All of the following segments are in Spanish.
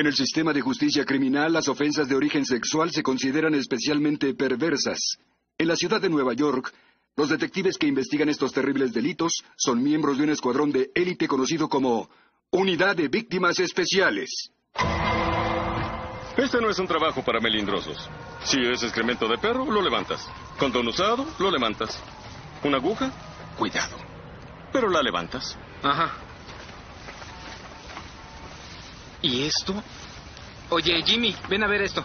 En el sistema de justicia criminal, las ofensas de origen sexual se consideran especialmente perversas. En la ciudad de Nueva York, los detectives que investigan estos terribles delitos son miembros de un escuadrón de élite conocido como Unidad de Víctimas Especiales. Este no es un trabajo para melindrosos. Si es excremento de perro, lo levantas. Condón usado, lo levantas. ¿Una aguja? Cuidado. Pero la levantas. Ajá. ¿Y esto? Oye, Jimmy, ven a ver esto.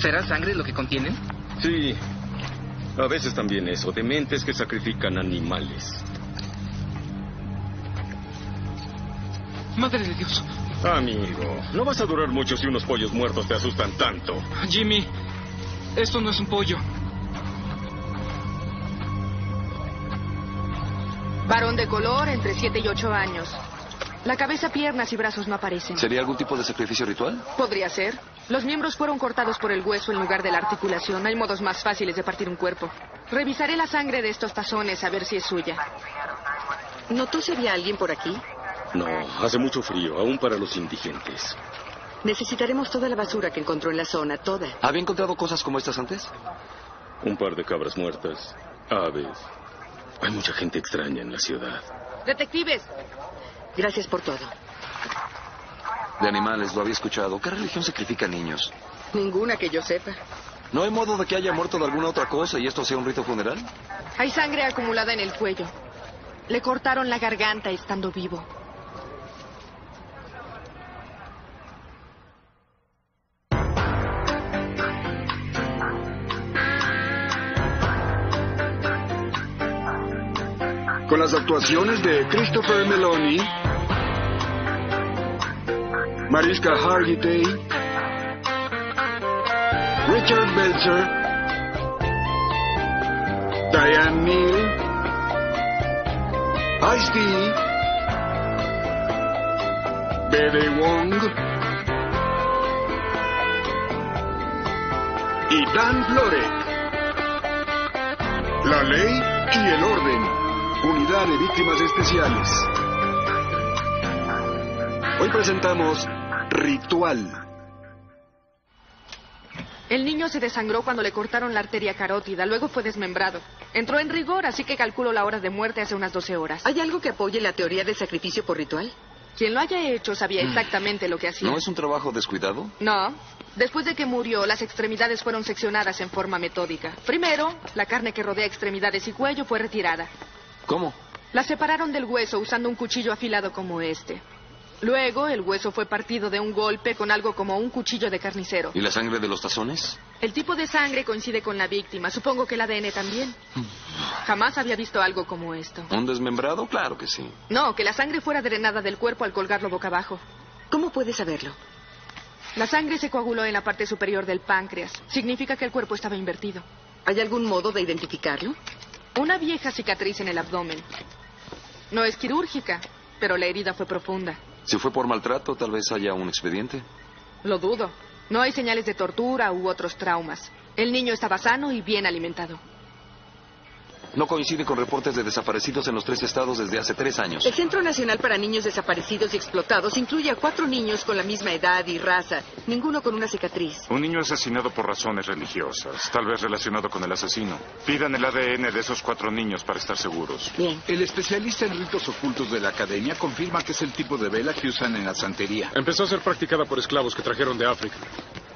¿Será sangre lo que contienen? Sí. A veces también eso, dementes que sacrifican animales. Madre de Dios. Amigo, no vas a durar mucho si unos pollos muertos te asustan tanto. Jimmy, esto no es un pollo. Varón de color, entre 7 y 8 años. La cabeza, piernas y brazos no aparecen. ¿Sería algún tipo de sacrificio ritual? Podría ser. Los miembros fueron cortados por el hueso en lugar de la articulación. Hay modos más fáciles de partir un cuerpo. Revisaré la sangre de estos tazones a ver si es suya. ¿Notó si había alguien por aquí? No, hace mucho frío, aún para los indigentes. Necesitaremos toda la basura que encontró en la zona, toda. ¿Había encontrado cosas como estas antes? Un par de cabras muertas, aves. Hay mucha gente extraña en la ciudad. Detectives, Gracias por todo. De animales, lo había escuchado. ¿Qué religión sacrifica niños? Ninguna que yo sepa. ¿No hay modo de que haya muerto de alguna otra cosa y esto sea un rito funeral? hay sangre acumulada en el cuello. Le cortaron la garganta estando vivo. Las actuaciones de Christopher Meloni, Mariska Hargitay, Richard Belzer, Diane Neal, Ice-T, Bebe Wong y Dan Florek. La ley y el orden. Unidad de Víctimas Especiales. Hoy presentamos Ritual. El niño se desangró cuando le cortaron la arteria carótida, luego fue desmembrado. Entró en rigor, así que calculo la hora de muerte hace unas 12 horas. ¿Hay algo que apoye la teoría del sacrificio por ritual? Quien lo haya hecho sabía exactamente lo que hacía. ¿No es un trabajo descuidado? No. Después de que murió, las extremidades fueron seccionadas en forma metódica. Primero, la carne que rodea extremidades y cuello fue retirada. ¿Cómo? La separaron del hueso usando un cuchillo afilado como este. Luego, el hueso fue partido de un golpe con algo como un cuchillo de carnicero. ¿Y la sangre de los tazones? El tipo de sangre coincide con la víctima. Supongo que el ADN también. Jamás había visto algo como esto. ¿Un desmembrado? Claro que sí. No, que la sangre fuera drenada del cuerpo al colgarlo boca abajo. ¿Cómo puede saberlo? La sangre se coaguló en la parte superior del páncreas. Significa que el cuerpo estaba invertido. ¿Hay algún modo de identificarlo? Una vieja cicatriz en el abdomen. No es quirúrgica, pero la herida fue profunda. Si fue por maltrato, tal vez haya un expediente. Lo dudo. No hay señales de tortura u otros traumas. El niño estaba sano y bien alimentado. No coincide con reportes de desaparecidos en los tres estados desde hace tres años. El Centro Nacional para Niños Desaparecidos y Explotados incluye a cuatro niños con la misma edad y raza, ninguno con una cicatriz. Un niño asesinado por razones religiosas, tal vez relacionado con el asesino. Pidan el ADN de esos cuatro niños para estar seguros. Bien. El especialista en ritos ocultos de la academia confirma que es el tipo de vela que usan en la santería. Empezó a ser practicada por esclavos que trajeron de África.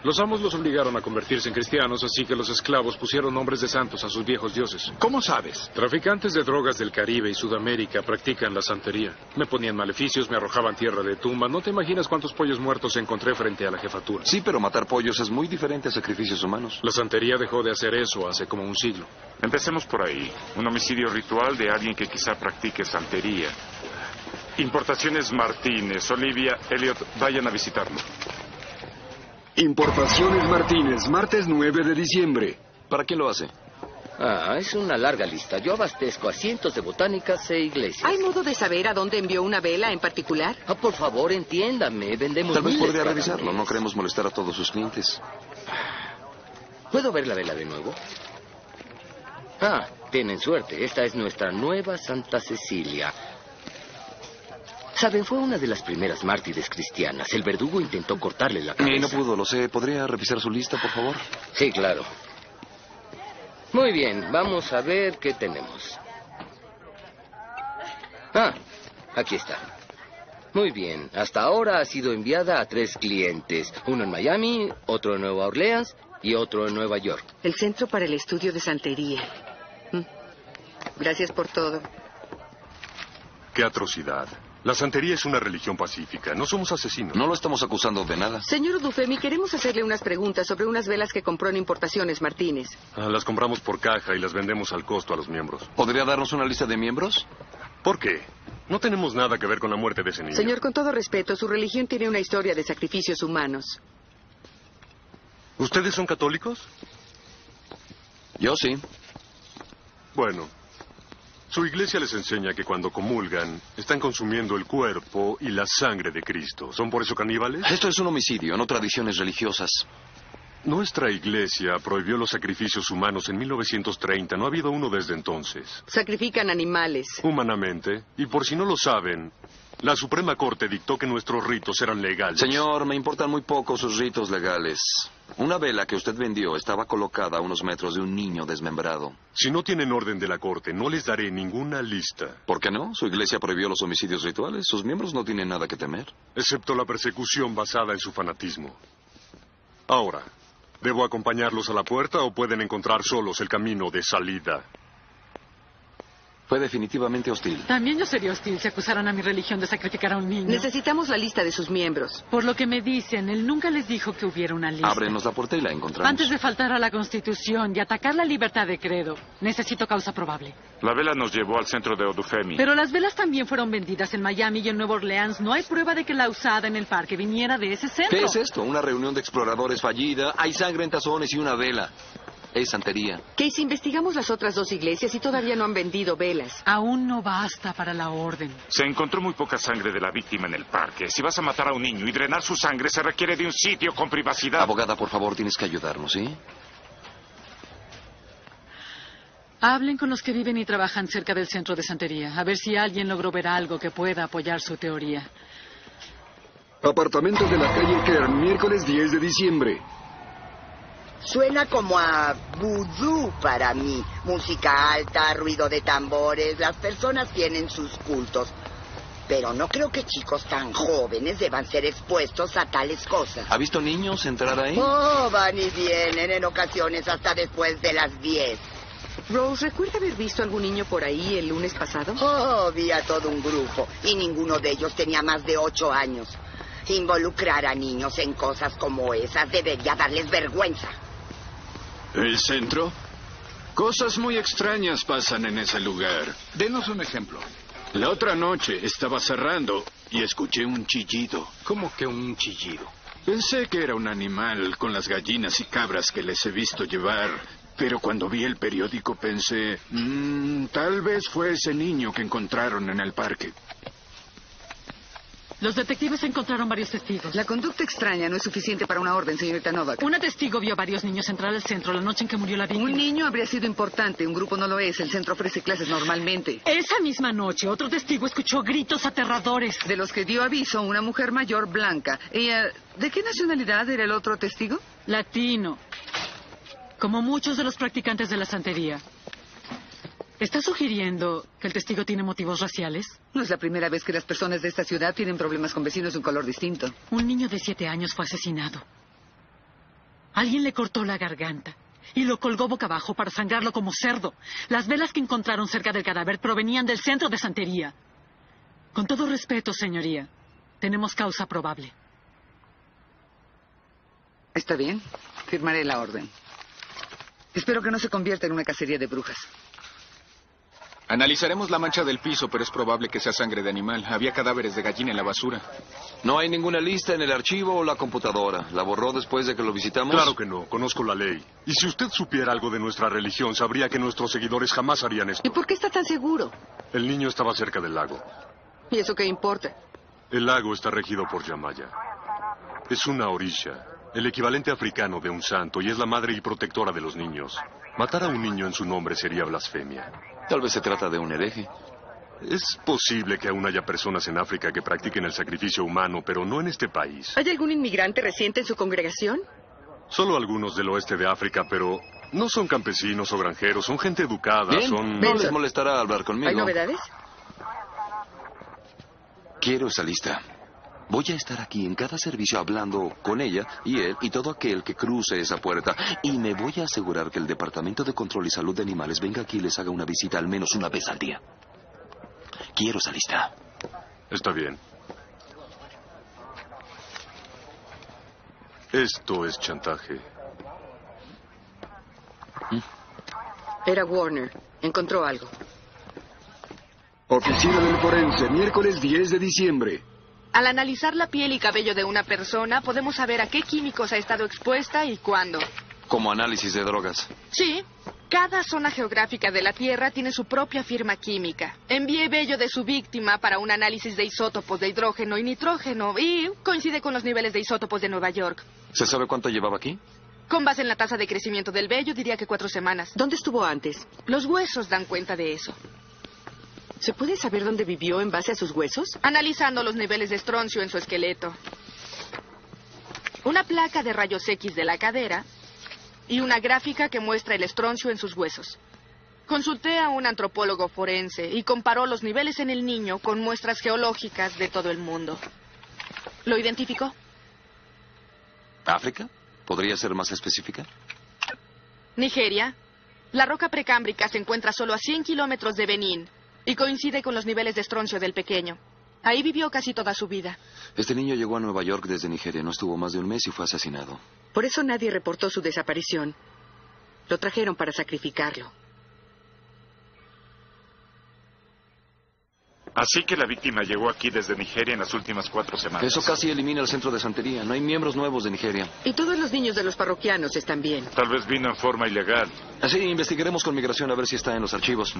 Los amos los obligaron a convertirse en cristianos, así que los esclavos pusieron nombres de santos a sus viejos dioses. ¿Cómo sabes? Traficantes de drogas del Caribe y Sudamérica practican la santería. Me ponían maleficios, me arrojaban tierra de tumba. No te imaginas cuántos pollos muertos encontré frente a la jefatura. Sí, pero matar pollos es muy diferente a sacrificios humanos. La santería dejó de hacer eso hace como un siglo. Empecemos por ahí. Un homicidio ritual de alguien que quizá practique santería. Importaciones Martínez, Olivia, Elliot, vayan a visitarlo. Importaciones Martínez, martes 9 de diciembre. ¿Para quién lo hace? Ah, es una larga lista. Yo abastezco a cientos de botánicas e iglesias. ¿Hay modo de saber a dónde envió una vela en particular? Ah, por favor, entiéndame. Vendemos Tal vez podría cada revisarlo. mes. No queremos molestar a todos sus clientes. ¿Puedo ver la vela de nuevo? Ah, tienen suerte. Esta es nuestra nueva Santa Cecilia. Saben, fue una de las primeras mártires cristianas. El verdugo intentó cortarle la cabeza. Y no pudo, lo sé. ¿Podría revisar su lista, por favor? Sí, claro. Muy bien, vamos a ver qué tenemos. Ah, aquí está. Muy bien, hasta ahora ha sido enviada a tres clientes. Uno en Miami, otro en Nueva Orleans y otro en Nueva York. El Centro para el Estudio de Santería. Mm. Gracias por todo. Qué atrocidad. La santería es una religión pacífica. No somos asesinos. No lo estamos acusando de nada. Señor Dufemi, queremos hacerle unas preguntas sobre unas velas que compró en Importaciones Martínez. Ah, las compramos por caja y las vendemos al costo a los miembros. ¿Podría darnos una lista de miembros? ¿Por qué? No tenemos nada que ver con la muerte de ese niño. Señor, con todo respeto, su religión tiene una historia de sacrificios humanos. ¿Ustedes son católicos? Yo sí. Bueno, su iglesia les enseña que cuando comulgan están consumiendo el cuerpo y la sangre de Cristo. ¿Son por eso caníbales? Esto es un homicidio, no tradiciones religiosas. Nuestra iglesia prohibió los sacrificios humanos en 1930. No ha habido uno desde entonces. Sacrifican animales. Humanamente. Y por si no lo saben, la Suprema Corte dictó que nuestros ritos eran legales. Señor, me importan muy poco sus ritos legales. Una vela que usted vendió estaba colocada a unos metros de un niño desmembrado. Si no tienen orden de la Corte, no les daré ninguna lista. ¿Por qué no? Su iglesia prohibió los homicidios rituales. Sus miembros no tienen nada que temer. Excepto la persecución basada en su fanatismo. Ahora, ¿Debo acompañarlos a la puerta o pueden encontrar solos el camino de salida? Fue definitivamente hostil. También yo sería hostil si acusaran a mi religión de sacrificar a un niño. Necesitamos la lista de sus miembros. Por lo que me dicen, él nunca les dijo que hubiera una lista. Ábrenos la puerta y la encontramos. Antes de faltar a la Constitución y atacar la libertad de credo, necesito causa probable. La vela nos llevó al centro de Odufemi. Pero las velas también fueron vendidas en Miami y en Nueva Orleans. No hay prueba de que la usada en el parque viniera de ese centro. ¿Qué es esto? Una reunión de exploradores fallida. Hay sangre en tazones y una vela. Es santería. Casey, investigamos las otras dos iglesias y todavía no han vendido velas. Aún no basta para la orden. Se encontró muy poca sangre de la víctima en el parque. Si vas a matar a un niño y drenar su sangre, se requiere de un sitio con privacidad. Abogada, por favor, tienes que ayudarnos, ¿sí? Hablen con los que viven y trabajan cerca del centro de santería, a ver si alguien logró ver algo que pueda apoyar su teoría. Apartamento de la calle Kern, miércoles 10 de diciembre. Suena como a vudú para mí. Música alta, ruido de tambores. Las personas tienen sus cultos. Pero no creo que chicos tan jóvenes deban ser expuestos a tales cosas. ¿Ha visto niños entrar ahí? Oh, van y vienen en ocasiones hasta después de las 10. Rose, ¿recuerda haber visto algún niño por ahí el lunes pasado? Oh, vi a todo un grupo y ninguno de ellos tenía más de ocho años. Involucrar a niños en cosas como esas debería darles vergüenza. ¿El centro? Cosas muy extrañas pasan en ese lugar. Denos un ejemplo. La otra noche estaba cerrando y escuché un chillido. ¿Cómo que un chillido? Pensé que era un animal con las gallinas y cabras que les he visto llevar, pero cuando vi el periódico pensé, "Mm, tal vez fue ese niño que encontraron en el parque. Los detectives encontraron varios testigos. La conducta extraña no es suficiente para una orden, señorita Novak. Una testigo vio a varios niños entrar al centro la noche en que murió la víctima. Un niño habría sido importante, un grupo no lo es. El centro ofrece clases normalmente. Esa misma noche, otro testigo escuchó gritos aterradores. De los que dio aviso una mujer mayor blanca. Ella, ¿De qué nacionalidad era el otro testigo? Latino. Como muchos de los practicantes de la santería. ¿Está sugiriendo que el testigo tiene motivos raciales? No es la primera vez que las personas de esta ciudad tienen problemas con vecinos de un color distinto. Un niño de siete años fue asesinado. Alguien le cortó la garganta y lo colgó boca abajo para sangrarlo como cerdo. Las velas que encontraron cerca del cadáver provenían del centro de santería. Con todo respeto, señoría, tenemos causa probable. Está bien, firmaré la orden. Espero que no se convierta en una cacería de brujas. Analizaremos la mancha del piso, pero es probable que sea sangre de animal. Había cadáveres de gallina en la basura. No hay ninguna lista en el archivo o la computadora. ¿La borró después de que lo visitamos? Claro que no, conozco la ley. Y si usted supiera algo de nuestra religión, sabría que nuestros seguidores jamás harían esto. ¿Y por qué está tan seguro? El niño estaba cerca del lago. ¿Y eso qué importa? El lago está regido por Yamaya. Es una orisha, el equivalente africano de un santo, y es la madre y protectora de los niños. Matar a un niño en su nombre sería blasfemia. Tal vez se trata de un hereje. Es posible que aún haya personas en África que practiquen el sacrificio humano, pero no en este país. ¿Hay algún inmigrante reciente en su congregación? Solo algunos del oeste de África, pero no son campesinos o granjeros, son gente educada, Bien, son... no les molestará hablar conmigo. ¿Hay novedades? Quiero esa lista. Voy a estar aquí en cada servicio hablando con ella y él y todo aquel que cruce esa puerta. Y me voy a asegurar que el Departamento de Control y Salud de Animales venga aquí y les haga una visita al menos una vez al día. Quiero esa lista. Está bien. Esto es chantaje. Era Warner. Encontró algo. Oficina del Forense, miércoles 10 de diciembre. Al analizar la piel y cabello de una persona, podemos saber a qué químicos ha estado expuesta y cuándo. Como análisis de drogas. Sí, cada zona geográfica de la Tierra tiene su propia firma química. Envié vello de su víctima para un análisis de isótopos de hidrógeno y nitrógeno y coincide con los niveles de isótopos de Nueva York. ¿Se sabe cuánto llevaba aquí? Con base en la tasa de crecimiento del vello, diría que cuatro semanas. ¿Dónde estuvo antes? Los huesos dan cuenta de eso. ¿Se puede saber dónde vivió en base a sus huesos? Analizando los niveles de estroncio en su esqueleto. Una placa de rayos X de la cadera y una gráfica que muestra el estroncio en sus huesos. Consulté a un antropólogo forense y comparó los niveles en el niño con muestras geológicas de todo el mundo. ¿Lo identificó? ¿África? ¿Podría ser más específica? Nigeria. La roca precámbrica se encuentra solo a 100 kilómetros de Benín y coincide con los niveles de estroncio del pequeño. Ahí vivió casi toda su vida. Este niño llegó a Nueva York desde Nigeria, no estuvo más de un mes y fue asesinado. Por eso nadie reportó su desaparición. Lo trajeron para sacrificarlo. Así que la víctima llegó aquí desde Nigeria en las últimas cuatro semanas. Eso casi elimina el centro de santería. No hay miembros nuevos de Nigeria. Y todos los niños de los parroquianos están bien. Tal vez vino en forma ilegal. Así investigaremos con migración a ver si está en los archivos.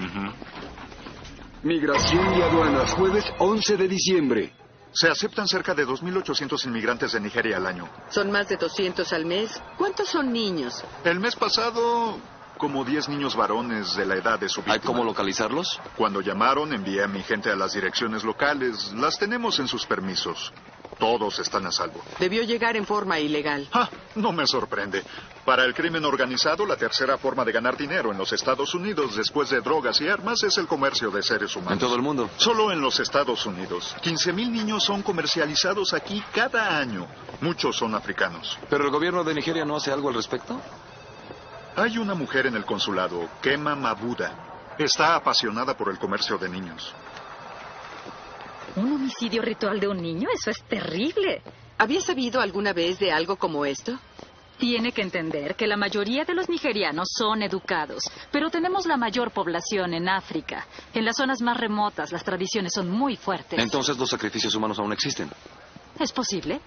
Migración y aduanas, jueves 11 de diciembre. Se aceptan cerca de 2.800 inmigrantes de Nigeria al año. Son más de 200 al mes. ¿Cuántos son niños? El mes pasado, como 10 niños varones de la edad de su víctima. ¿Hay cómo localizarlos? Cuando llamaron, envié a mi gente a las direcciones locales. Las tenemos en sus permisos. Todos están a salvo. Debió llegar en forma ilegal. Ah, no me sorprende. Para el crimen organizado, la tercera forma de ganar dinero en los Estados Unidos después de drogas y armas es el comercio de seres humanos. ¿En todo el mundo? Solo en los Estados Unidos. 15.000 niños son comercializados aquí cada año. Muchos son africanos. ¿Pero el gobierno de Nigeria no hace algo al respecto? Hay una mujer en el consulado, Kema Mabuda. Está apasionada por el comercio de niños. ¿Un homicidio ritual de un niño? Eso es terrible. ¿Había sabido alguna vez de algo como esto? Tiene que entender que la mayoría de los nigerianos son educados, pero tenemos la mayor población en África. En las zonas más remotas las tradiciones son muy fuertes. Entonces los sacrificios humanos aún existen. ¿Es posible?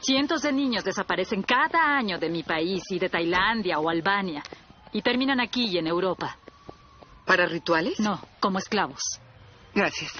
Cientos de niños desaparecen cada año de mi país y de Tailandia o Albania y terminan aquí y en Europa. ¿Para rituales? No, como esclavos. Gracias.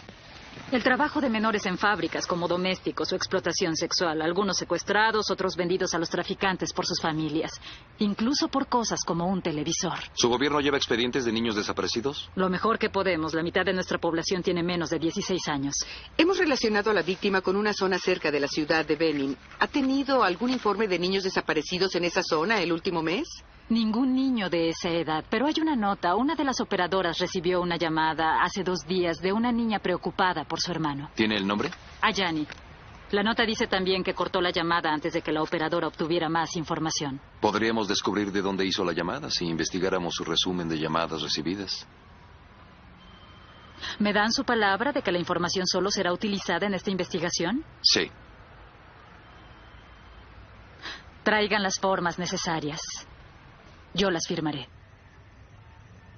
El trabajo de menores en fábricas como domésticos o explotación sexual, algunos secuestrados, otros vendidos a los traficantes por sus familias, incluso por cosas como un televisor. ¿Su gobierno lleva expedientes de niños desaparecidos? Lo mejor que podemos, la mitad de nuestra población tiene menos de 16 años. Hemos relacionado a la víctima con una zona cerca de la ciudad de Benin. ¿Ha tenido algún informe de niños desaparecidos en esa zona el último mes? Ningún niño de esa edad, pero hay una nota. Una de las operadoras recibió una llamada hace dos días de una niña preocupada por su hermano. ¿Tiene el nombre? Ayani. La nota dice también que cortó la llamada antes de que la operadora obtuviera más información. Podríamos descubrir de dónde hizo la llamada si investigáramos su resumen de llamadas recibidas. ¿Me dan su palabra de que la información solo será utilizada en esta investigación? Sí. Traigan las formas necesarias. Yo las firmaré.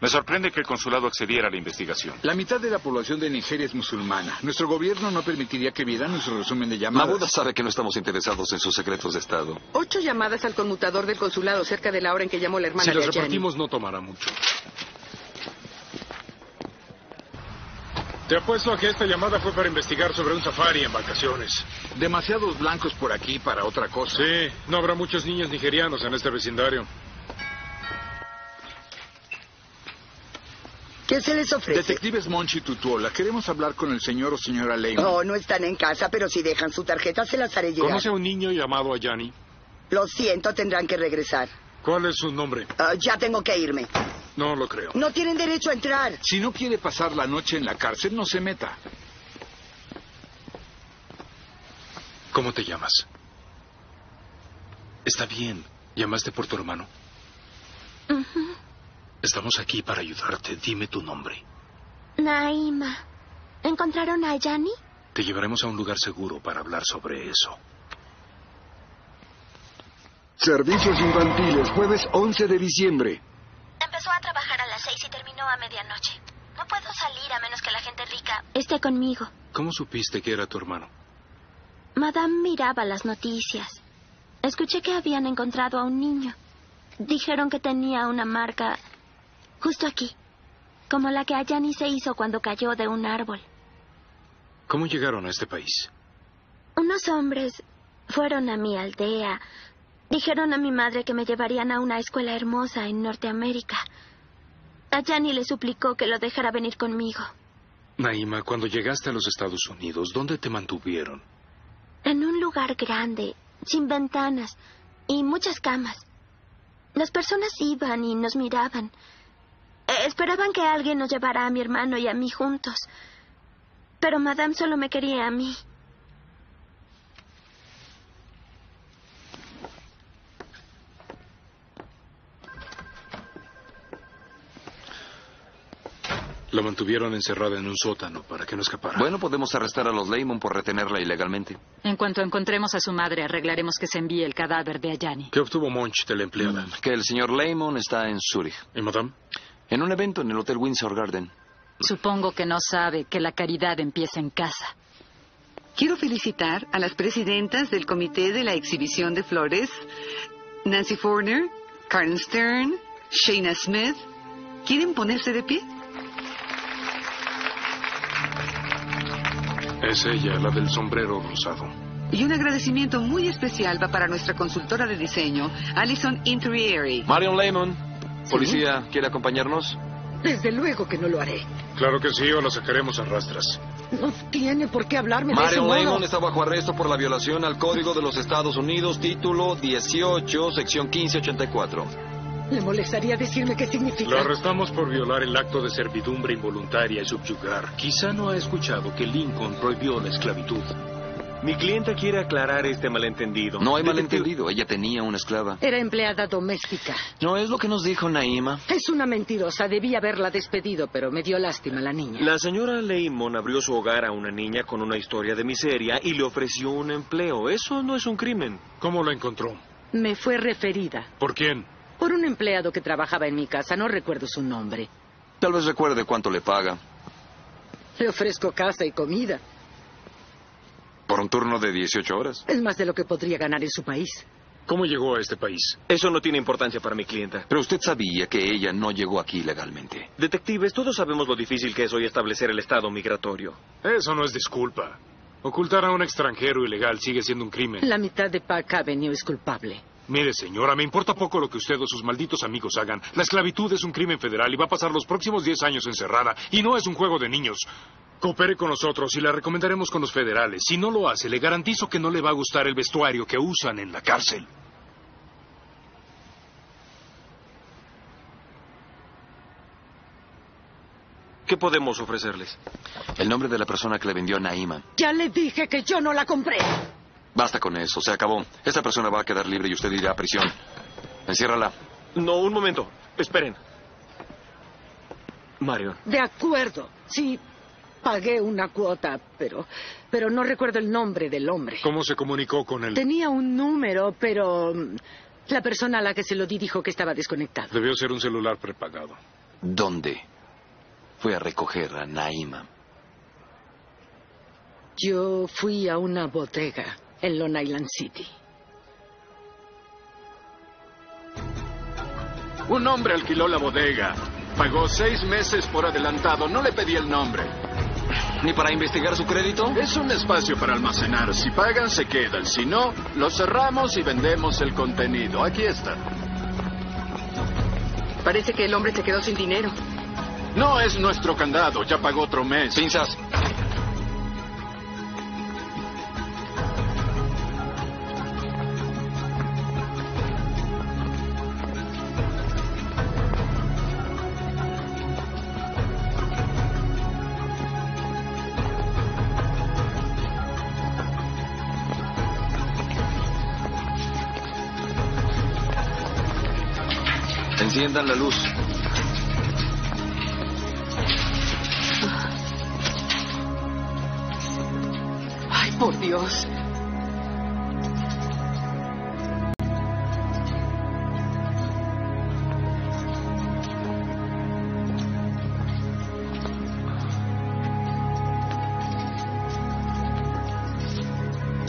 Me sorprende que el consulado accediera a la investigación. La mitad de la población de Nigeria es musulmana. Nuestro gobierno no permitiría que vieran nuestro resumen de llamadas. Mabuda sabe que no estamos interesados en sus secretos de Estado. Ocho llamadas al conmutador del consulado cerca de la hora en que llamó la hermana Si de las Ayani. repartimos no tomará mucho. Te apuesto a que esta llamada fue para investigar sobre un safari en vacaciones. Demasiados blancos por aquí para otra cosa. Sí, no habrá muchos niños nigerianos en este vecindario. ¿Qué se les ofrece? Detectives Monchi Tutuola, queremos hablar con el señor o señora Lehman. Oh, no están en casa, pero si dejan su tarjeta se las haré llegar. ¿Conoce a un niño llamado Ayani? Lo siento, tendrán que regresar. ¿Cuál es su nombre? Ah, ya tengo que irme. No lo creo. No tienen derecho a entrar. Si no quiere pasar la noche en la cárcel, no se meta. ¿Cómo te llamas? Está bien. ¿Llamaste por tu hermano? Ujú. Estamos aquí para ayudarte. Dime tu nombre. Naima. ¿Encontraron a Yanni? Te llevaremos a un lugar seguro para hablar sobre eso. Servicios infantiles, jueves 11 de diciembre. Empezó a trabajar a las seis y terminó a medianoche. No puedo salir a menos que la gente rica esté conmigo. ¿Cómo supiste que era tu hermano? Madame miraba las noticias. Escuché que habían encontrado a un niño. Dijeron que tenía una marca justo aquí, como la que Ayani se hizo cuando cayó de un árbol. ¿Cómo llegaron a este país? Unos hombres fueron a mi aldea. Dijeron a mi madre que me llevarían a una escuela hermosa en Norteamérica. Ayani le suplicó que lo dejara venir conmigo. Naima, cuando llegaste a los Estados Unidos, ¿dónde te mantuvieron? En un lugar grande, sin ventanas y muchas camas. Las personas iban y nos miraban. Eh, esperaban que alguien nos llevara a mi hermano y a mí juntos. Pero Madame solo me quería a mí. La mantuvieron encerrada en un sótano para que no escapara. Bueno, podemos arrestar a los Lehman por retenerla ilegalmente. En cuanto encontremos a su madre, arreglaremos que se envíe el cadáver de Ayani. ¿Qué obtuvo Monch de la empleada? Que el señor Lehman está en Zurich. ¿Y madame? En un evento en el Hotel Windsor Garden. Supongo que no sabe que la caridad empieza en casa. Quiero felicitar a las presidentas del Comité de la Exhibición de Flores, Nancy Forner, Karen Stern, Shayna Smith. ¿Quieren ponerse de pie? Es ella, la del sombrero rosado. Y un agradecimiento muy especial va para nuestra consultora de diseño, Alison Intrieri. Marion Lehman, policía, ¿quiere acompañarnos? Desde luego que no lo haré. Claro que sí, o la sacaremos a rastras. No tiene por qué hablarme de ese Marion modo. Está bajo arresto por la violación al Código de los Estados Unidos, título 18, sección 1584. ¿Le molestaría decirme qué significa? La arrestamos por violar el acto de servidumbre involuntaria y subyugar. Quizá no ha escuchado que Lincoln prohibió la esclavitud. Mi clienta quiere aclarar este malentendido. No hay malentendido, ella tenía una esclava. Era empleada doméstica. No es lo que nos dijo Naima. Es una mentirosa. Debí haberla despedido, pero me dio lástima la niña. La señora Lehman abrió su hogar a una niña con una historia de miseria y le ofreció un empleo. Eso no es un crimen. ¿Cómo la encontró? Me fue referida ¿Por quién? por un empleado que trabajaba en mi casa. No recuerdo su nombre. Tal vez recuerde cuánto le paga. Le ofrezco casa y comida. Por un turno de 18 horas. Es más de lo que podría ganar en su país. ¿Cómo llegó a este país? Eso no tiene importancia para mi clienta. Pero usted sabía que ella no llegó aquí legalmente. Detectives, todos sabemos lo difícil que es hoy establecer el estado migratorio. Eso no es disculpa. Ocultar a un extranjero ilegal sigue siendo un crimen. La mitad de Park Avenue es culpable. Mire, señora, me importa poco lo que usted o sus malditos amigos hagan. La esclavitud es un crimen federal y va a pasar los próximos 10 años encerrada. Y no es un juego de niños. Coopere con nosotros y la recomendaremos con los federales. Si no lo hace, le garantizo que no le va a gustar el vestuario que usan en la cárcel. ¿Qué podemos ofrecerles? El nombre de la persona que le vendió a Naima. Ya le dije que yo no la compré. Basta con eso, se acabó. Esta persona va a quedar libre y usted irá a prisión. Enciérrala. No, un momento. Esperen. Marion. De acuerdo. Sí, pagué una cuota, pero, pero no recuerdo el nombre del hombre. ¿Cómo se comunicó con él? Tenía un número, pero mm, la persona a la que se lo di dijo que estaba desconectado. Debió ser un celular prepagado. ¿Dónde? Fue a recoger a Naima. Yo fui a una bodega en Long Island City. Un hombre alquiló la bodega. Pagó seis meses por adelantado. No le pedí el nombre. ¿Ni para investigar su crédito? Es un espacio para almacenar. Si pagan, se quedan. Si no, lo cerramos y vendemos el contenido. Aquí está. Parece que el hombre se quedó sin dinero. No es nuestro candado, ya pagó otro mes. Pinzas. Enciendan la luz. Ay, por Dios.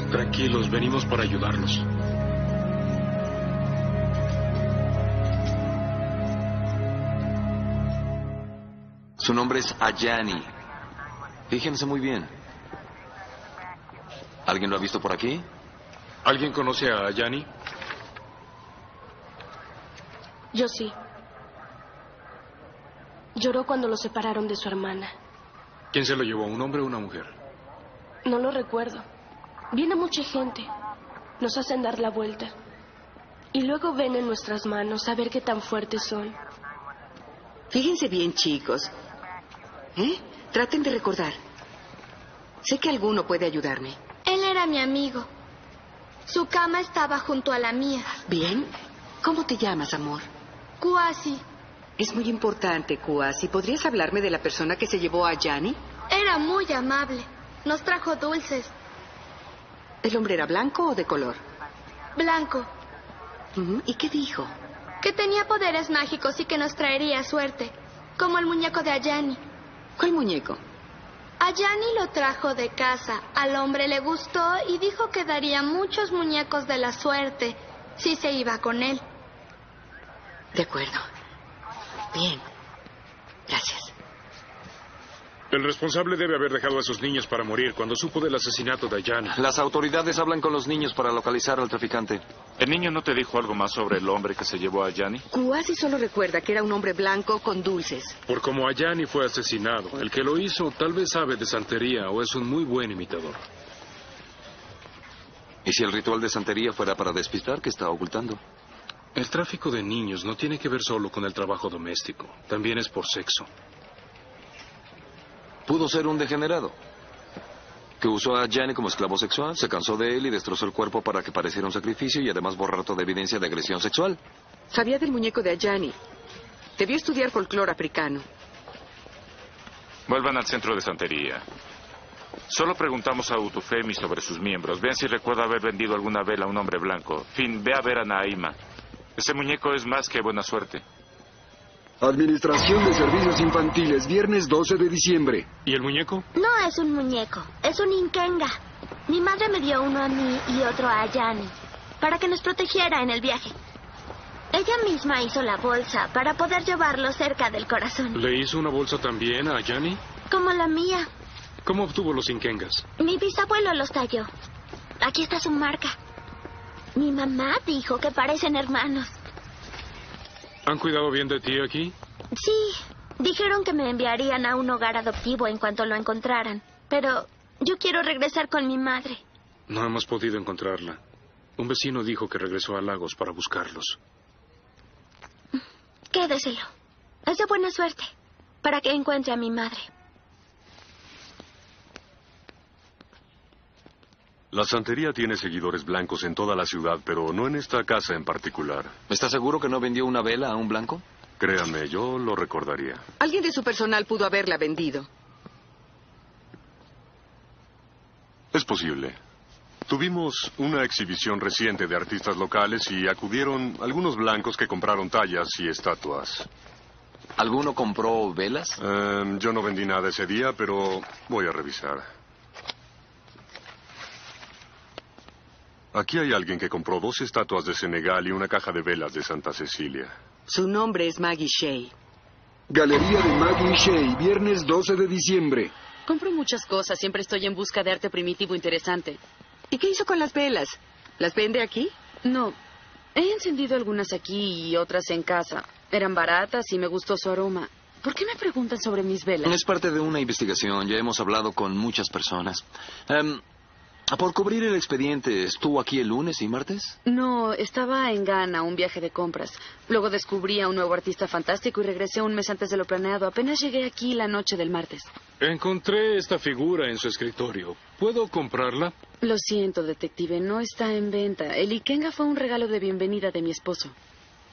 Tranquilos, venimos para ayudarlos. Su nombre es Ayani. Fíjense muy bien. ¿Alguien lo ha visto por aquí? ¿Alguien conoce a Yanni? Yo sí. Lloró cuando lo separaron de su hermana. ¿Quién se lo llevó, un hombre o una mujer? No lo recuerdo. Viene mucha gente. Nos hacen dar la vuelta. Y luego ven en nuestras manos a ver qué tan fuertes son. Fíjense bien, chicos. ¿Eh? Traten de recordar. Sé que alguno puede ayudarme. Él era mi amigo. Su cama estaba junto a la mía. Bien. ¿Cómo te llamas, amor? Kuasi. Es muy importante, Kuasi. ¿Podrías hablarme de la persona que se llevó a Yanni? Era muy amable. Nos trajo dulces. ¿El hombre era blanco o de color? Blanco. ¿Y qué dijo? Que tenía poderes mágicos y que nos traería suerte. Como el muñeco de Ayani. ¿Cuál muñeco? Ayani lo trajo de casa. Al hombre le gustó y dijo que daría muchos muñecos de la suerte si se iba con él. De acuerdo. Bien. Gracias. El responsable debe haber dejado a esos niños para morir cuando supo del asesinato de Yanni. Las autoridades hablan con los niños para localizar al traficante. ¿El niño no te dijo algo más sobre el hombre que se llevó a Yanni? Kuasi solo recuerda que era un hombre blanco con dulces. Por como Ayani fue asesinado, el que lo hizo tal vez sabe de santería o es un muy buen imitador. ¿Y si el ritual de santería fuera para despistar, qué está ocultando? El tráfico de niños no tiene que ver solo con el trabajo doméstico, también es por sexo. Pudo ser un degenerado. Que usó a Gianni como esclavo sexual, se cansó de él y destrozó el cuerpo para que pareciera un sacrificio y además borrar toda evidencia de agresión sexual. Sabía del muñeco de Ayani. Debió estudiar folclore africano. Vuelvan al centro de santería. Solo preguntamos a Utufemi sobre sus miembros. Vean si recuerda haber vendido alguna vela a un hombre blanco. Fin, ve a ver a Naima. Ese muñeco es más que buena suerte. Administración de Servicios Infantiles, viernes 12 de diciembre. ¿Y el muñeco? No es un muñeco, es un inkenga. Mi madre me dio uno a mí y otro a Ayani, para que nos protegiera en el viaje. Ella misma hizo la bolsa para poder llevarlo cerca del corazón, ¿Le hizo una bolsa también a Yanni? como la mía. ¿Cómo obtuvo los inkengas? Mi bisabuelo los talló. Aquí está su marca. Mi mamá dijo que parecen hermanos. ¿Han cuidado bien de ti aquí? Sí, dijeron que me enviarían a un hogar adoptivo en cuanto lo encontraran. Pero yo quiero regresar con mi madre. No hemos podido encontrarla. Un vecino dijo que regresó a Lagos para buscarlos. Quédeselo. Es de buena suerte. Para que encuentre a mi madre. La santería tiene seguidores blancos en toda la ciudad, pero no en esta casa en particular. ¿Está seguro que no vendió una vela a un blanco? Créame, yo lo recordaría. Alguien de su personal pudo haberla vendido. Es posible. Tuvimos una exhibición reciente de artistas locales y acudieron algunos blancos que compraron tallas y estatuas. ¿Alguno compró velas? Em, yo no vendí nada ese día, pero voy a revisar. Aquí hay alguien que compró dos estatuas de Senegal y una caja de velas de Santa Cecilia. Su nombre es Maggie Shea. Galería de Maggie Shea, viernes 12 de diciembre. Compro muchas cosas, siempre estoy en busca de arte primitivo interesante. ¿Y qué hizo con las velas? ¿Las vende aquí? No, he encendido algunas aquí y otras en casa. Eran baratas y me gustó su aroma. ¿Por qué me preguntan sobre mis velas? Es parte de una investigación. Ya hemos hablado con muchas personas. Em, por cubrir el expediente, ¿estuvo aquí el lunes y martes? No, estaba en Ghana, un viaje de compras. Luego descubrí a un nuevo artista fantástico y regresé un mes antes de lo planeado. Apenas llegué aquí la noche del martes. Encontré esta figura en su escritorio. ¿Puedo comprarla? Lo siento, detective, no está en venta. El Ikenga fue un regalo de bienvenida de mi esposo.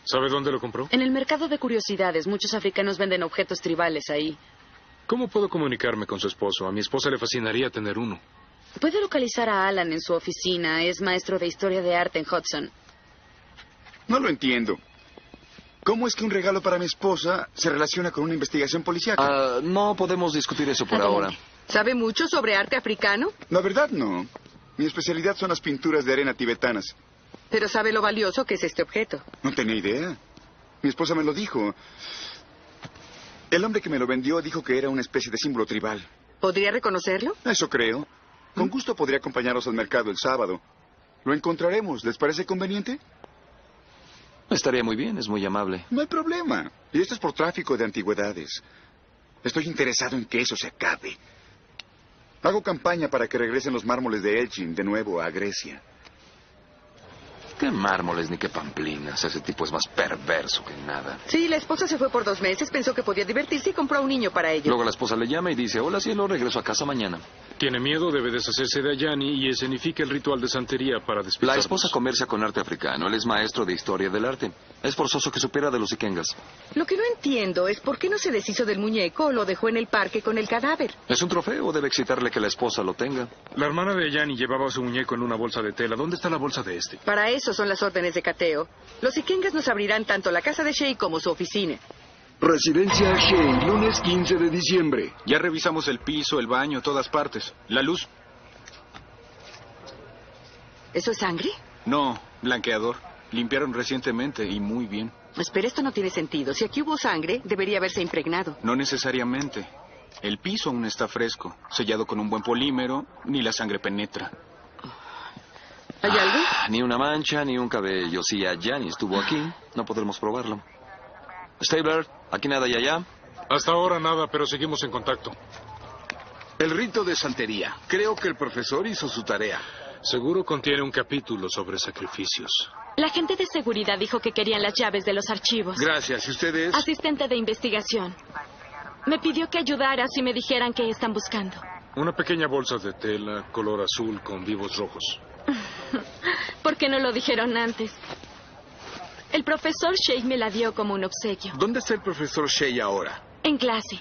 ¿Sabe dónde lo compró? En el mercado de curiosidades, muchos africanos venden objetos tribales ahí. ¿Cómo puedo comunicarme con su esposo? A mi esposa le fascinaría tener uno. Puede localizar a Alan en su oficina. Es maestro de historia de arte en Hudson. No lo entiendo. ¿Cómo es que un regalo para mi esposa se relaciona con una investigación policial? Ah, no podemos discutir eso por ahora. ¿Sabe mucho sobre arte africano? La verdad, no. Mi especialidad son las pinturas de arena tibetanas. Pero sabe lo valioso que es este objeto. No tenía idea. Mi esposa me lo dijo. El hombre que me lo vendió dijo que era una especie de símbolo tribal. ¿Podría reconocerlo? Eso creo. Con gusto podría acompañaros al mercado el sábado. Lo encontraremos. ¿Les parece conveniente? Estaría muy bien, es muy amable. No hay problema. Y esto es por tráfico de antigüedades. Estoy interesado en que eso se acabe. Hago campaña para que regresen los mármoles de Elgin de nuevo a Grecia. Qué mármoles ni qué pamplinas. Ese tipo es más perverso que nada. Sí, la esposa se fue por dos meses, pensó que podía divertirse y compró a un niño para ello. Luego la esposa le llama y dice, hola cielo, regreso a casa mañana. Tiene miedo, debe deshacerse de Ayani y escenifica el ritual de santería para La despistarnos. esposa comercia con arte africano. Él es maestro de historia del arte. Es forzoso que supiera de los ikengas. Lo que no entiendo es por qué no se deshizo del muñeco o lo dejó en el parque con el cadáver. ¿Es un trofeo? Debe excitarle que la esposa lo tenga. La hermana de Ayani llevaba su muñeco en una bolsa de tela. ¿Dónde está la bolsa de este? Para eso son las órdenes de cateo. Los Ikengas nos abrirán tanto la casa de Shea como su oficina. Residencia Shea, lunes 15 de diciembre. Ya revisamos el piso, el baño, todas partes. La luz, ¿Eso es sangre? no, blanqueador. Limpiaron recientemente y muy bien. Espera, esto no tiene sentido. Si aquí hubo sangre, debería haberse impregnado. No necesariamente. El piso aún está fresco, sellado con un buen polímero, ni la sangre penetra. ¿Hay algo? Ah, Ni una mancha, ni un cabello. Si Ayani estuvo aquí, no podremos probarlo. Stabler, aquí nada y allá. Hasta ahora nada, pero seguimos en contacto. El rito de santería. Creo que el profesor hizo su tarea. Seguro contiene un capítulo sobre sacrificios. La gente de seguridad dijo que querían las llaves de los archivos. Gracias. ¿Y usted es? Asistente de investigación. Me pidió que ayudara si me dijeran qué están buscando. Una pequeña bolsa de tela, color azul con vivos rojos. ¿Por qué no lo dijeron antes? El profesor Shea me la dio como un obsequio. ¿Dónde está el profesor Shea ahora? En clase.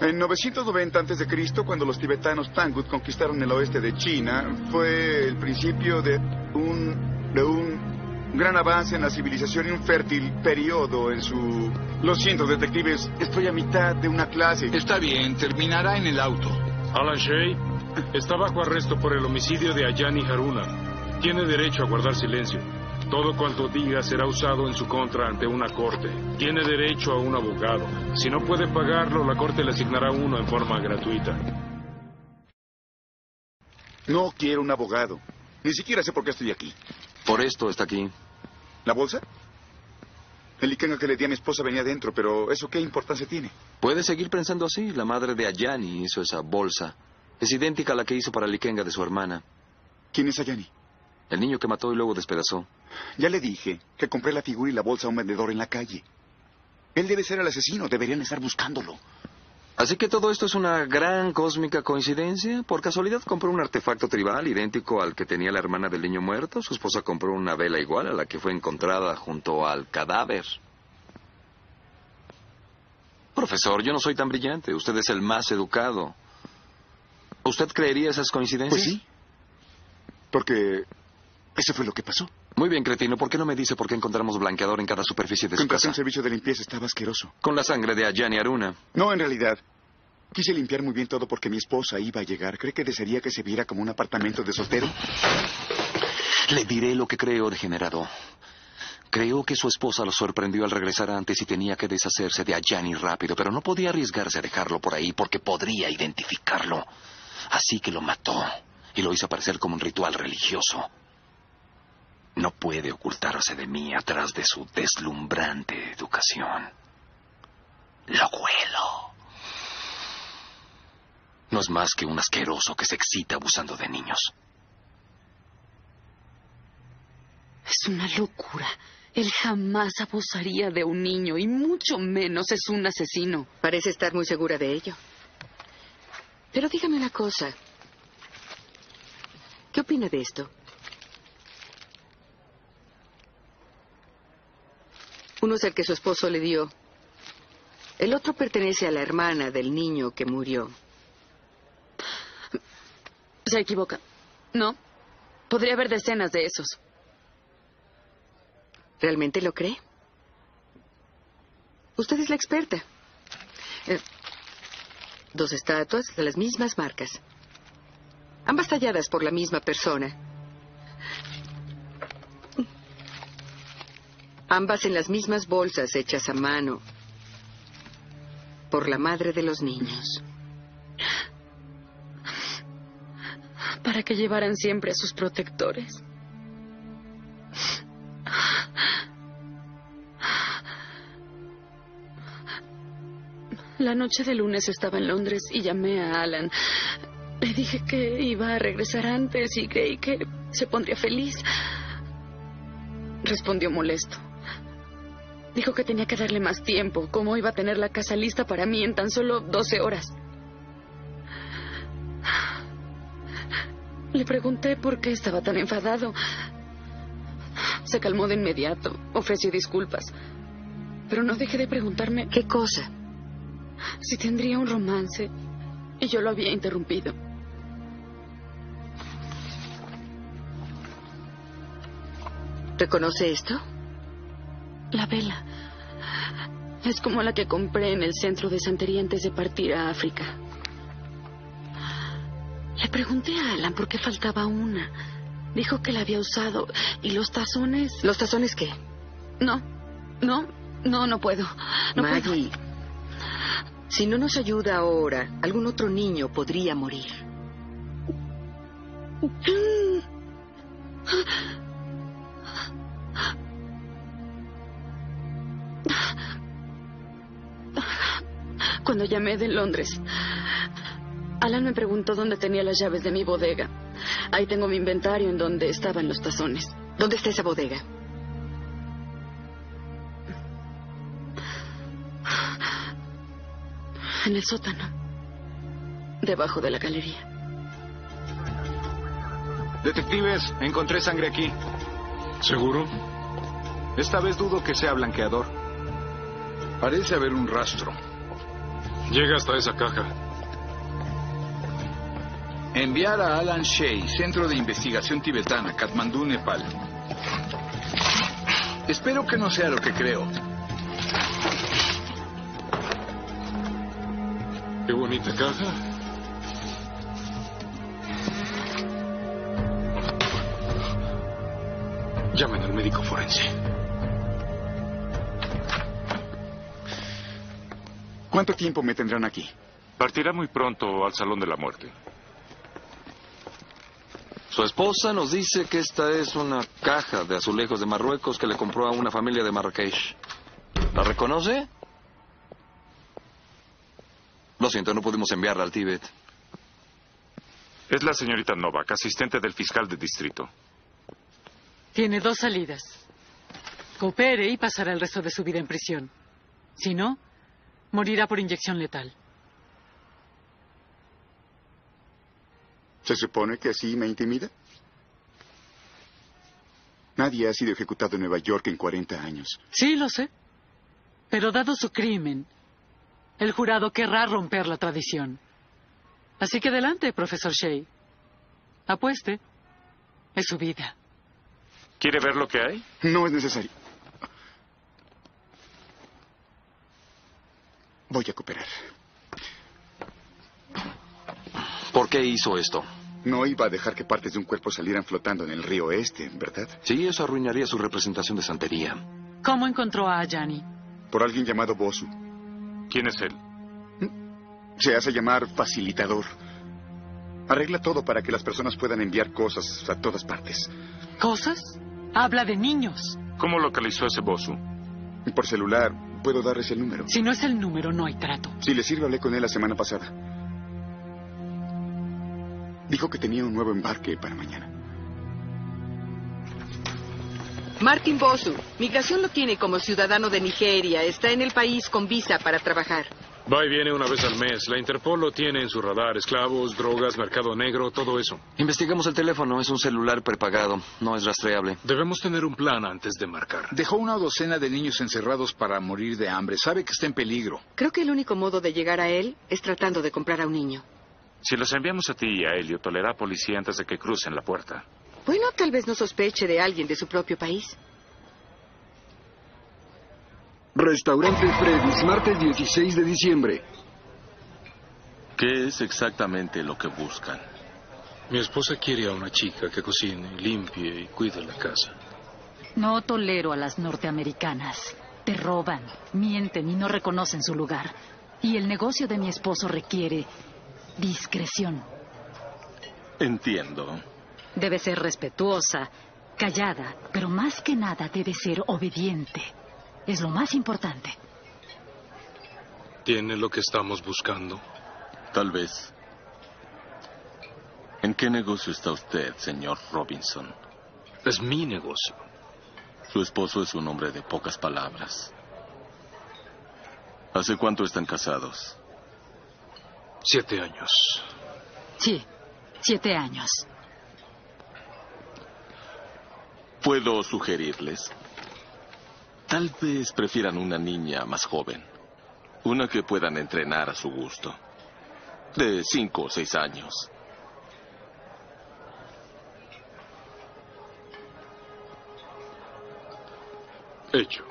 En 990 a.C., cuando los tibetanos Tangut conquistaron el oeste de China, fue el principio de un, de un gran avance en la civilización y un fértil periodo en su... Lo siento, detectives, estoy a mitad de una clase. Está bien, terminará en el auto. Alan Shea está bajo arresto por el homicidio de Ayani Haruna. Tiene derecho a guardar silencio. Todo cuanto diga será usado en su contra ante una corte. Tiene derecho a un abogado. Si no puede pagarlo, la corte le asignará uno en forma gratuita. No quiero un abogado. Ni siquiera sé por qué estoy aquí. Por esto está aquí. ¿La bolsa? El Ikenga que le di a mi esposa venía dentro, pero ¿eso qué importancia tiene? Puede seguir pensando así. La madre de Ayani hizo esa bolsa. Es idéntica a la que hizo para el Ikenga de su hermana. ¿Quién es Ayani? El niño que mató y luego despedazó. Ya le dije que compré la figura y la bolsa a un vendedor en la calle. Él debe ser el asesino. Deberían estar buscándolo. Así que todo esto es una gran cósmica coincidencia. Por casualidad compró un artefacto tribal idéntico al que tenía la hermana del niño muerto. Su esposa compró una vela igual a la que fue encontrada junto al cadáver. Profesor, yo no soy tan brillante. Usted es el más educado. ¿Usted creería esas coincidencias? Pues sí. Porque eso fue lo que pasó. Muy bien, cretino. ¿Por qué no me dice por qué encontramos blanqueador en cada superficie de su Contraté casa? un servicio de limpieza. Estaba asqueroso. Con la sangre de Ayani Aruna. No, en realidad. Quise limpiar muy bien todo porque mi esposa iba a llegar. ¿Cree que desearía que se viera como un apartamento de soltero? Le diré lo que creo, degenerado. Creo que su esposa lo sorprendió al regresar antes y tenía que deshacerse de Ayani rápido, pero no podía arriesgarse a dejarlo por ahí porque podría identificarlo. Así que lo mató y lo hizo aparecer como un ritual religioso. No puede ocultarse de mí atrás de su deslumbrante educación. Lo huelo. No es más que un asqueroso que se excita abusando de niños. Es una locura. Él jamás abusaría de un niño y mucho menos es un asesino. Parece estar muy segura de ello. Pero dígame una cosa. ¿Qué opina de esto? Uno es el que su esposo le dio. El otro pertenece a la hermana del niño que murió. Se equivoca. No. Podría haber decenas de esos. ¿Realmente lo cree? Usted es la experta. Eh, dos estatuas de las mismas marcas. Ambas talladas por la misma persona. Ambas en las mismas bolsas hechas a mano por la madre de los niños. Para que llevaran siempre a sus protectores. La noche de lunes estaba en Londres y llamé a Alan. Le dije que iba a regresar antes y creí que se pondría feliz. Respondió molesto. Dijo que tenía que darle más tiempo, cómo iba a tener la casa lista para mí en tan solo 12 horas. Le pregunté por qué estaba tan enfadado. Se calmó de inmediato, ofreció disculpas. Pero no dejé de preguntarme... ¿Qué cosa? Si tendría un romance. Y yo lo había interrumpido. ¿Reconoce esto? La vela. Es como la que compré en el centro de santería antes de partir a África. Le pregunté a Alan por qué faltaba una. Dijo que la había usado. ¿Y los tazones? ¿Los tazones qué? No, no, no, no puedo. No Maggie, puedo. Si no nos ayuda ahora, algún otro niño podría morir. Cuando llamé de Londres, Alan me preguntó dónde tenía las llaves de mi bodega. Ahí tengo mi inventario en donde estaban los tazones. ¿Dónde está esa bodega? En el sótano. Debajo de la galería. Detectives, encontré sangre aquí. ¿Seguro? Esta vez dudo que sea blanqueador. Parece haber un rastro. Llega hasta esa caja. Enviar a Alan Shea, Centro de Investigación Tibetana, Katmandú, Nepal. Espero que no sea lo que creo. Qué bonita caja. Llamen al médico forense. ¿Cuánto tiempo me tendrán aquí? Partirá muy pronto al Salón de la Muerte. Su esposa nos dice que esta es una caja de azulejos de Marruecos que le compró a una familia de Marrakech. ¿La reconoce? Lo siento, no pudimos enviarla al Tíbet. Es la señorita Novak, asistente del fiscal de distrito. Tiene dos salidas. Coopere y pasará el resto de su vida en prisión. Si no, morirá por inyección letal. ¿Se supone que así me intimida? Nadie ha sido ejecutado en Nueva York en 40 años. Sí, lo sé. Pero dado su crimen, el jurado querrá romper la tradición. Así que adelante, profesor Shea. Apueste. Es su vida. ¿Quiere ver lo que hay? No es necesario. Voy a cooperar. ¿Por qué hizo esto? No iba a dejar que partes de un cuerpo salieran flotando en el río este, ¿verdad? Sí, eso arruinaría su representación de santería. ¿Cómo encontró a Ayani? Por alguien llamado Bosu. ¿Quién es él? Se hace llamar facilitador. Arregla todo para que las personas puedan enviar cosas a todas partes. ¿Cosas? Habla de niños. ¿Cómo localizó ese Bosu? Por celular. puedo darles el número. Si no es el número, no hay trato. Si le sirve, hablé con él la semana pasada. Dijo que tenía un nuevo embarque para mañana. Martin Bosu, migración lo tiene como ciudadano de Nigeria. Está en el país con visa para trabajar. Va y viene una vez al mes. La Interpol lo tiene en su radar. Esclavos, drogas, mercado negro, todo eso. Investigamos el teléfono. Es un celular prepagado. No es rastreable. Debemos tener un plan antes de marcar. Dejó una docena de niños encerrados para morir de hambre. Sabe que está en peligro. Creo que el único modo de llegar a él es tratando de comprar a un niño. Si los enviamos a ti y a Elliot, tolerará policía antes de que crucen la puerta. Bueno, tal vez no sospeche de alguien de su propio país. Restaurante Freddy's, martes 16 de diciembre. ¿Qué es exactamente lo que buscan? Mi esposa quiere a una chica que cocine, limpie y cuide la casa. No tolero a las norteamericanas. Te roban, mienten y no reconocen su lugar. Y el negocio de mi esposo requiere discreción. Entiendo. Debe ser respetuosa, callada, pero más que nada debe ser obediente. Es lo más importante. ¿Tiene lo que estamos buscando? Tal vez. ¿En qué negocio está usted, señor Robinson? Es mi negocio. Su esposo es un hombre de pocas palabras. ¿Hace cuánto están casados? Siete años. Sí, siete años. Puedo sugerirles. Tal vez prefieran una niña más joven. Una que puedan entrenar a su gusto. De cinco o seis años. Hecho.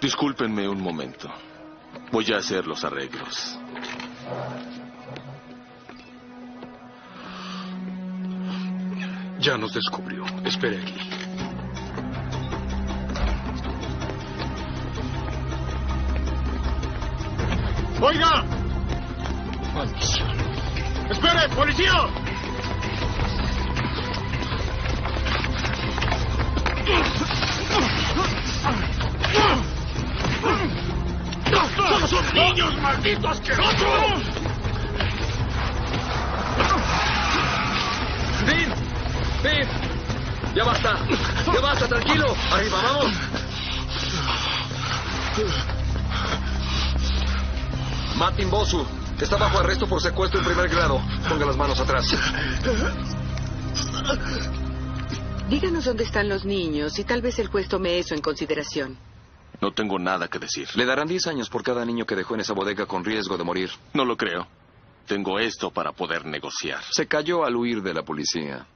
Discúlpenme un momento. Voy a hacer los arreglos. Ya nos descubrió. Espere aquí. ¡Oiga! ¡Espere, policía! ¡Solo son niños, maldito asqueroso! ¡Ya basta! ¡Ya basta! ¡Tranquilo! ¡Arriba, vamos! Martin Bosu está bajo arresto por secuestro en primer grado. Ponga las manos atrás. Díganos dónde están los niños y tal vez el juez tome eso en consideración. No tengo nada que decir. Le darán 10 años por cada niño que dejó en esa bodega con riesgo de morir. No lo creo. Tengo esto para poder negociar. Se cayó al huir de la policía.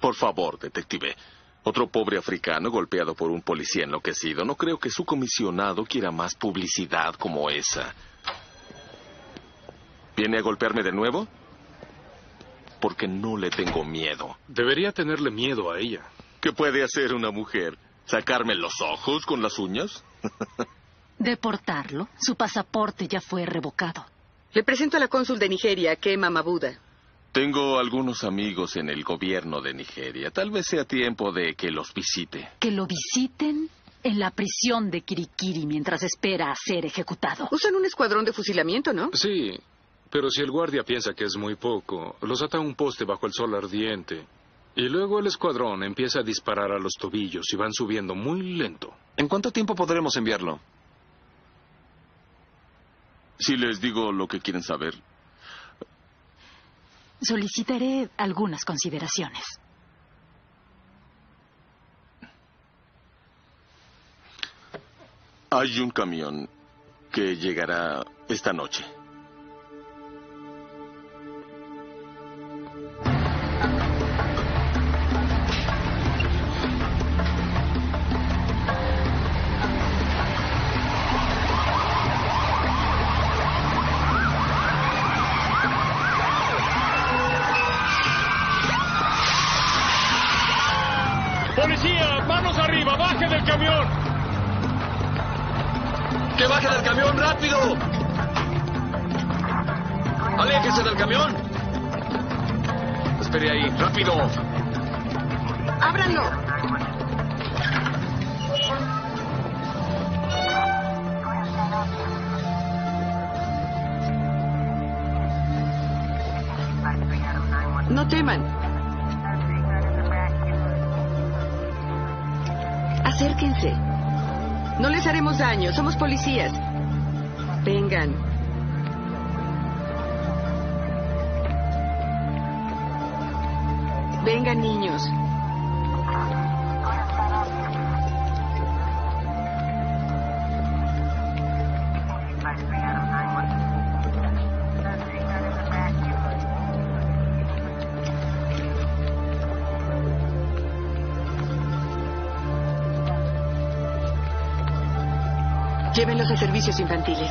Por favor, detective. Otro pobre africano golpeado por un policía enloquecido. No creo que su comisionado quiera más publicidad como esa. ¿Viene a golpearme de nuevo? Porque no le tengo miedo. Debería tenerle miedo a ella. ¿Qué puede hacer una mujer? ¿Sacarme los ojos con las uñas? Deportarlo. Su pasaporte ya fue revocado. Le presento a la cónsul de Nigeria, Kema Mabuda. Tengo algunos amigos en el gobierno de Nigeria. Tal vez sea tiempo de que los visite. Que lo visiten en la prisión de Kirikiri mientras espera a ser ejecutado. Usan un escuadrón de fusilamiento, ¿no? Sí, pero si el guardia piensa que es muy poco, los ata a un poste bajo el sol ardiente. Y luego el escuadrón empieza a disparar a los tobillos y van subiendo muy lento. ¿En cuánto tiempo podremos enviarlo? Si les digo lo que quieren saber. Solicitaré algunas consideraciones. Hay un camión que llegará esta noche. Policías. Vengan. Llévenlos a servicios infantiles.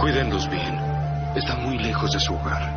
Cuídenlos bien. Están muy lejos de su hogar.